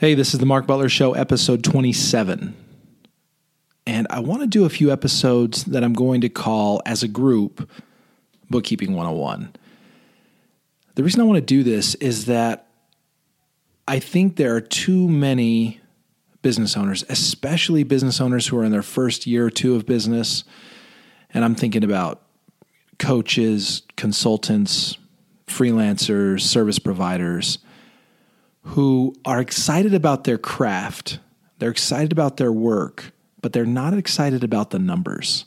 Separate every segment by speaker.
Speaker 1: Hey, this is the Mark Butler Show, episode 27. And I want to do a few episodes that I'm going to call, as a group, Bookkeeping 101. The reason I want to do this is that I think there are too many business owners, especially business owners who are in their first year or two of business. And I'm thinking about coaches, consultants, freelancers, service providers who are excited about their craft, they're excited about their work, but they're not excited about the numbers.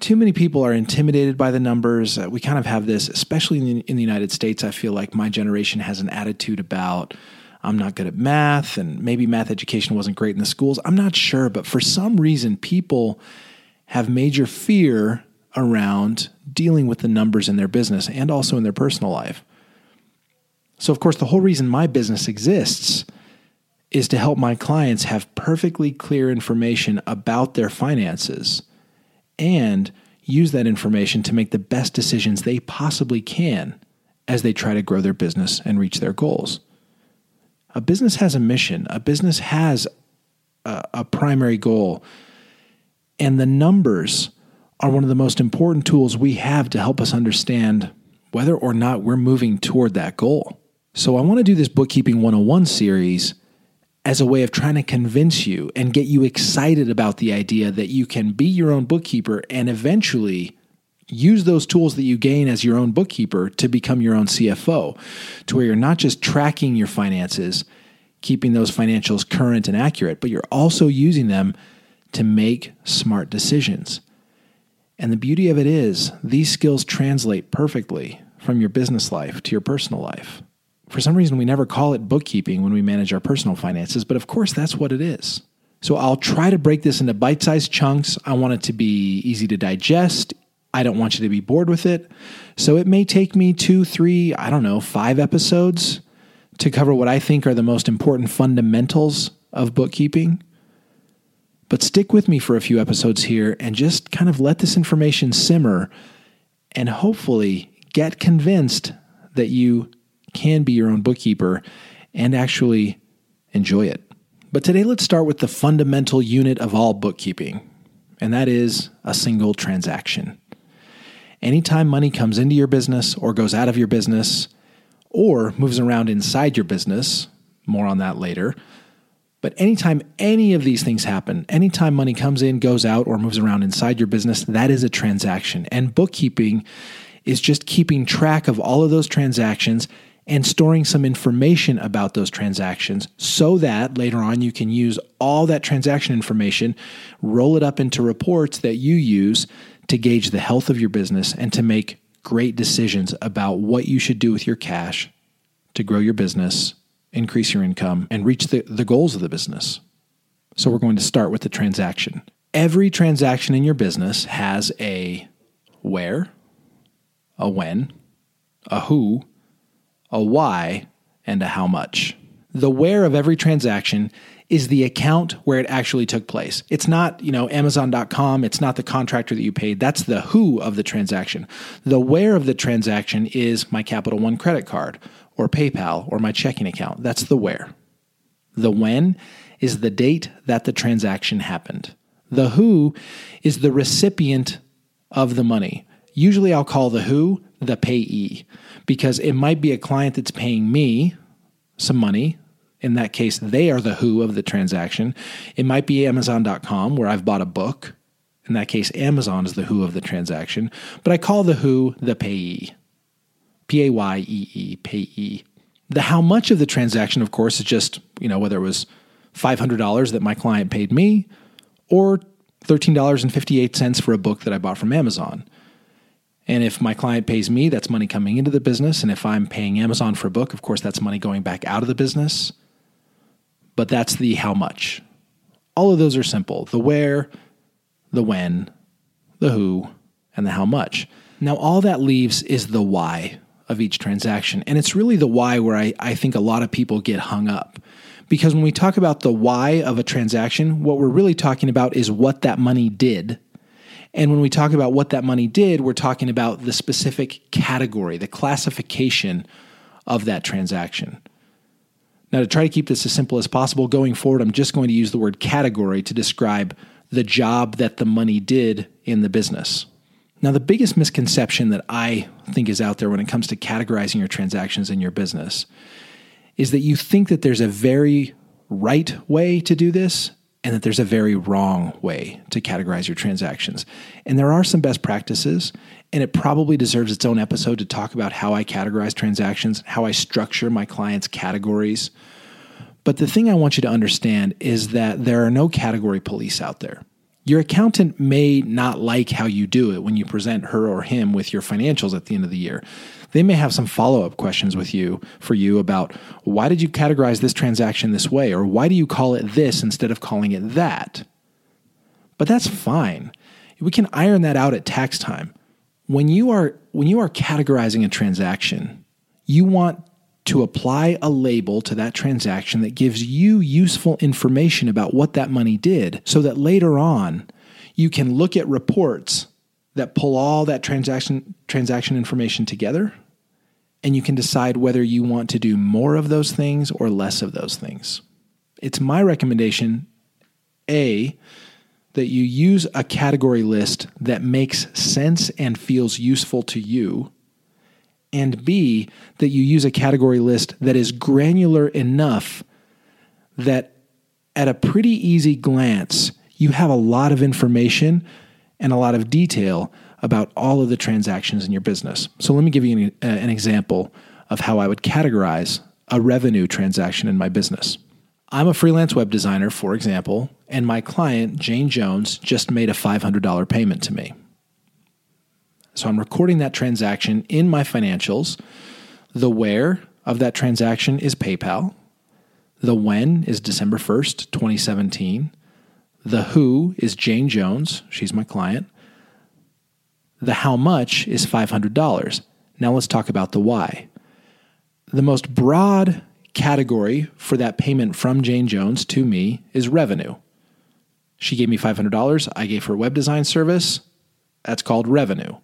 Speaker 1: Too many people are intimidated by the numbers. Uh, we kind of have this, especially in the, in the United States. I feel like my generation has an attitude about I'm not good at math, and maybe math education wasn't great in the schools. I'm not sure, but for some reason, people have major fear around dealing with the numbers in their business and also in their personal life. So, of course, the whole reason my business exists is to help my clients have perfectly clear information about their finances and use that information to make the best decisions they possibly can as they try to grow their business and reach their goals. A business has a mission, a business has a, a primary goal, and the numbers are one of the most important tools we have to help us understand whether or not we're moving toward that goal. So I want to do this Bookkeeping 101 series as a way of trying to convince you and get you excited about the idea that you can be your own bookkeeper and eventually use those tools that you gain as your own bookkeeper to become your own CFO, to where you're not just tracking your finances, keeping those financials current and accurate, but you're also using them to make smart decisions. And the beauty of it is, these skills translate perfectly from your business life to your personal life for some reason, we never call it bookkeeping when we manage our personal finances, but of course, that's what it is. So I'll try to break this into bite sized chunks. I want it to be easy to digest. I don't want you to be bored with it. So it may take me two, three, I don't know, five episodes to cover what I think are the most important fundamentals of bookkeeping. But stick with me for a few episodes here and just kind of let this information simmer and hopefully get convinced that you can be your own bookkeeper and actually enjoy it. But today, let's start with the fundamental unit of all bookkeeping, and that is a single transaction. Anytime money comes into your business or goes out of your business or moves around inside your business, more on that later. But anytime any of these things happen, anytime money comes in, goes out, or moves around inside your business, that is a transaction. And bookkeeping is just keeping track of all of those transactions and storing some information about those transactions so that later on you can use all that transaction information, roll it up into reports that you use to gauge the health of your business and to make great decisions about what you should do with your cash to grow your business, increase your income, and reach the, the goals of the business. So, we're going to start with the transaction. Every transaction in your business has a where, a when, a who, a why, and a how much. The where of every transaction is the account where it actually took place. It's not, you know, amazon.com, it's not the contractor that you paid. That's the who of the transaction. The where of the transaction is my Capital One credit card or PayPal or my checking account. That's the where. The when is the date that the transaction happened. The who is the recipient of the money. Usually I'll call the who the payee because it might be a client that's paying me some money. In that case, they are the who of the transaction. It might be Amazon.com where I've bought a book. In that case, Amazon is the who of the transaction. But I call the who the payee. P A Y E E, payee. The how much of the transaction, of course, is just, you know, whether it was $500 that my client paid me or $13.58 for a book that I bought from Amazon. And if my client pays me, that's money coming into the business. And if I'm paying Amazon for a book, of course, that's money going back out of the business. But that's the how much. All of those are simple the where, the when, the who, and the how much. Now, all that leaves is the why of each transaction. And it's really the why where I, I think a lot of people get hung up. Because when we talk about the why of a transaction, what we're really talking about is what that money did and when we talk about what that money did, we're talking about the specific category, the classification of that transaction. Now, to try to keep this as simple as possible going forward, I'm just going to use the word category to describe the job that the money did in the business. Now, the biggest misconception that I think is out there when it comes to categorizing your transactions in your business is that you think that there's a very right way to do this and that there's a very wrong way to categorize your transactions. And there are some best practices, and it probably deserves its own episode to talk about how I categorize transactions, how I structure my clients' categories. But the thing I want you to understand is that there are no category police out there. Your accountant may not like how you do it when you present her or him with your financials at the end of the year. They may have some follow-up questions with you for you about why did you categorize this transaction this way or why do you call it this instead of calling it that? But that's fine. We can iron that out at tax time. When you are when you are categorizing a transaction, you want to apply a label to that transaction that gives you useful information about what that money did so that later on you can look at reports that pull all that transaction transaction information together and you can decide whether you want to do more of those things or less of those things. It's my recommendation A that you use a category list that makes sense and feels useful to you and B, that you use a category list that is granular enough that at a pretty easy glance, you have a lot of information and a lot of detail about all of the transactions in your business. So let me give you an, uh, an example of how I would categorize a revenue transaction in my business. I'm a freelance web designer, for example, and my client, Jane Jones, just made a $500 payment to me. So I'm recording that transaction in my financials. The where of that transaction is PayPal. The when is December 1st, 2017. The who is Jane Jones. She's my client. The how much is $500. Now let's talk about the why. The most broad category for that payment from Jane Jones to me is revenue. She gave me $500. I gave her web design service. That's called revenue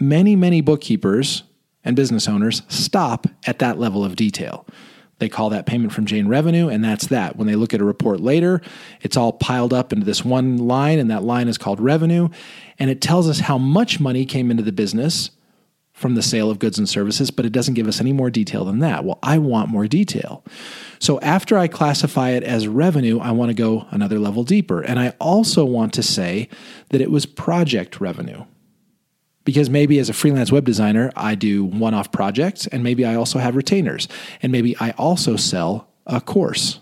Speaker 1: many, many bookkeepers and business owners stop at that level of detail. They call that payment from Jane revenue, and that's that. When they look at a report later, it's all piled up into this one line, and that line is called revenue. And it tells us how much money came into the business from the sale of goods and services, but it doesn't give us any more detail than that. Well, I want more detail. So after I classify it as revenue, I want to go another level deeper. And I also want to say that it was project revenue because maybe as a freelance web designer, I do one off projects and maybe I also have retainers and maybe I also sell a course.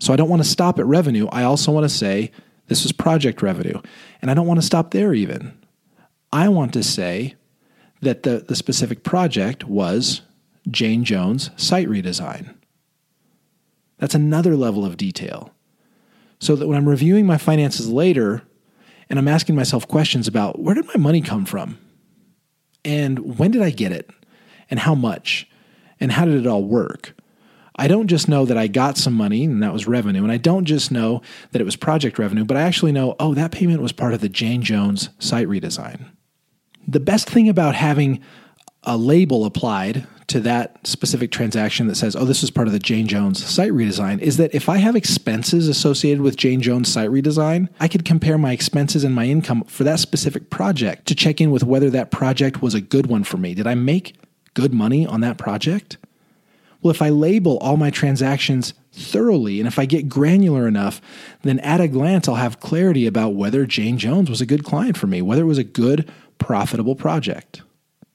Speaker 1: So I don't want to stop at revenue. I also want to say this was project revenue. And I don't want to stop there even. I want to say that the, the specific project was Jane Jones site redesign. That's another level of detail. So that when I'm reviewing my finances later, and I'm asking myself questions about where did my money come from? And when did I get it? And how much? And how did it all work? I don't just know that I got some money and that was revenue. And I don't just know that it was project revenue, but I actually know, oh, that payment was part of the Jane Jones site redesign. The best thing about having a label applied to that specific transaction that says, oh, this was part of the Jane Jones site redesign is that if I have expenses associated with Jane Jones site redesign, I could compare my expenses and my income for that specific project to check in with whether that project was a good one for me. Did I make good money on that project? Well, if I label all my transactions thoroughly and if I get granular enough, then at a glance, I'll have clarity about whether Jane Jones was a good client for me, whether it was a good, profitable project.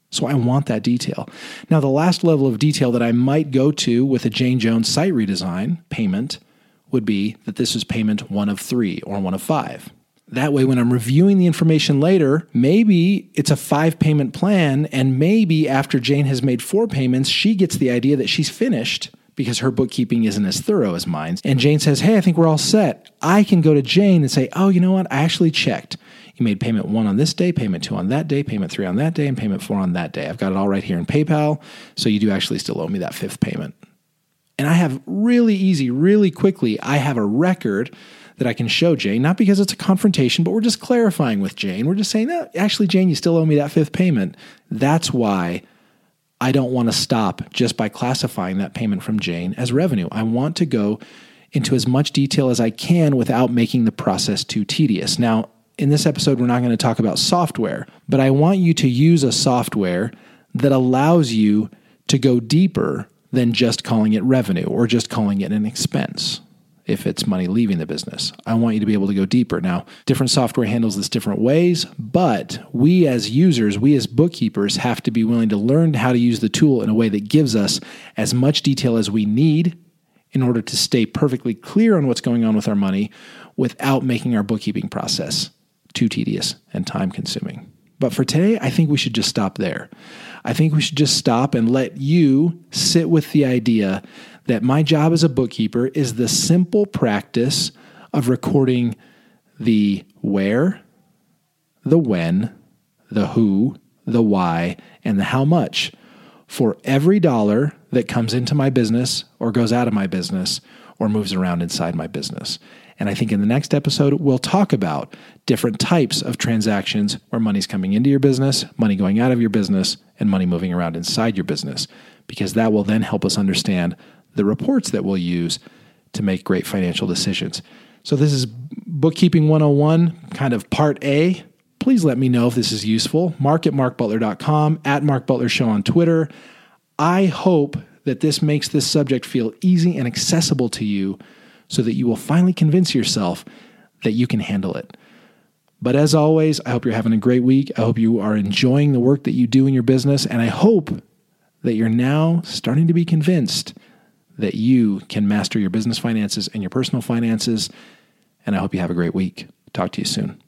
Speaker 1: So I want that detail. Now, the last level of detail that I might go to with a Jane Jones site redesign payment would be that this is payment one of three or one of five. That way, when I'm reviewing the information later, maybe it's a five payment plan, and maybe after Jane has made four payments, she gets the idea that she's finished because her bookkeeping isn't as thorough as mine. And Jane says, Hey, I think we're all set. I can go to Jane and say, Oh, you know what? I actually checked. You made payment one on this day, payment two on that day, payment three on that day, and payment four on that day. I've got it all right here in PayPal. So you do actually still owe me that fifth payment. And I have really easy, really quickly, I have a record that I can show Jane, not because it's a confrontation, but we're just clarifying with Jane. We're just saying, no, actually, Jane, you still owe me that fifth payment. That's why I don't want to stop just by classifying that payment from Jane as revenue. I want to go into as much detail as I can without making the process too tedious. Now, in this episode, we're not going to talk about software, but I want you to use a software that allows you to go deeper than just calling it revenue or just calling it an expense if it's money leaving the business. I want you to be able to go deeper. Now, different software handles this different ways, but we as users, we as bookkeepers have to be willing to learn how to use the tool in a way that gives us as much detail as we need in order to stay perfectly clear on what's going on with our money without making our bookkeeping process too tedious and time consuming. But for today, I think we should just stop there. I think we should just stop and let you sit with the idea that my job as a bookkeeper is the simple practice of recording the where, the when, the who, the why, and the how much for every dollar that comes into my business or goes out of my business or moves around inside my business. And I think in the next episode, we'll talk about different types of transactions where money's coming into your business, money going out of your business, and money moving around inside your business, because that will then help us understand the reports that we'll use to make great financial decisions. So, this is Bookkeeping 101, kind of part A. Please let me know if this is useful. Mark at markbutler.com, at Mark Butler Show on Twitter. I hope that this makes this subject feel easy and accessible to you so that you will finally convince yourself that you can handle it. But as always, I hope you're having a great week. I hope you are enjoying the work that you do in your business. And I hope that you're now starting to be convinced that you can master your business finances and your personal finances. And I hope you have a great week. Talk to you soon.